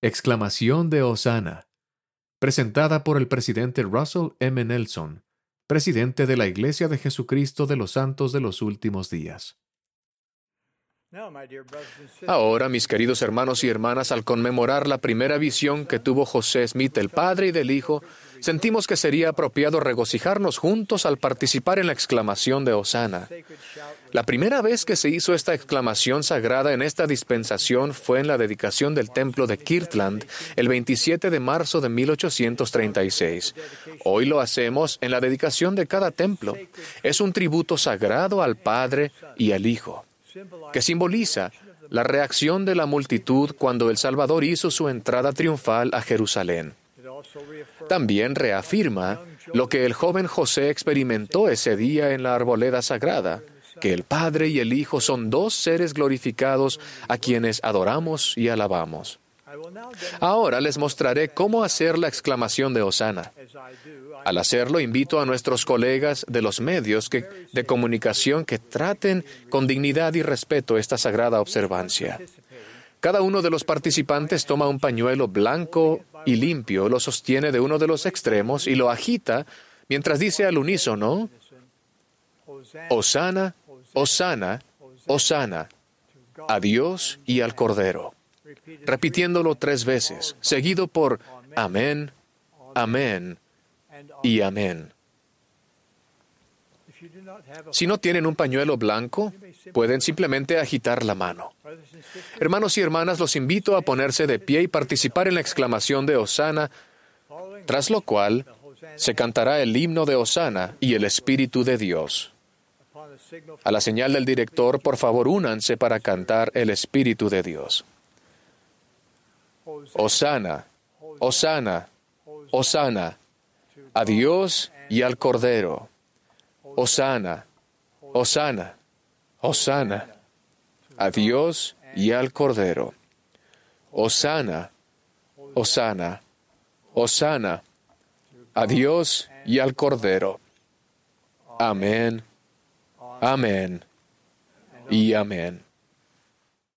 Exclamación de Osana. Presentada por el presidente Russell M. Nelson, presidente de la Iglesia de Jesucristo de los Santos de los Últimos Días. Ahora, mis queridos hermanos y hermanas, al conmemorar la primera visión que tuvo José Smith del Padre y del Hijo, sentimos que sería apropiado regocijarnos juntos al participar en la exclamación de Osana. La primera vez que se hizo esta exclamación sagrada en esta dispensación fue en la dedicación del templo de Kirtland el 27 de marzo de 1836. Hoy lo hacemos en la dedicación de cada templo. Es un tributo sagrado al Padre y al Hijo que simboliza la reacción de la multitud cuando el Salvador hizo su entrada triunfal a Jerusalén. También reafirma lo que el joven José experimentó ese día en la arboleda sagrada, que el Padre y el Hijo son dos seres glorificados a quienes adoramos y alabamos. Ahora les mostraré cómo hacer la exclamación de Osana. Al hacerlo, invito a nuestros colegas de los medios de comunicación que traten con dignidad y respeto esta sagrada observancia. Cada uno de los participantes toma un pañuelo blanco y limpio, lo sostiene de uno de los extremos y lo agita mientras dice al unísono, Osana, Osana, Osana, a Dios y al Cordero repitiéndolo tres veces, seguido por Amén, Amén y Amén. Si no tienen un pañuelo blanco, pueden simplemente agitar la mano. Hermanos y hermanas, los invito a ponerse de pie y participar en la exclamación de Osana, tras lo cual se cantará el himno de Osana y el Espíritu de Dios. A la señal del director, por favor, únanse para cantar el Espíritu de Dios. Osana, Osana, Osana, a Dios y al Cordero. Osana, Osana, Osana, a Dios y al Cordero. Osana, Osana, Osana, a Dios y al Cordero. Amén, amén y amén.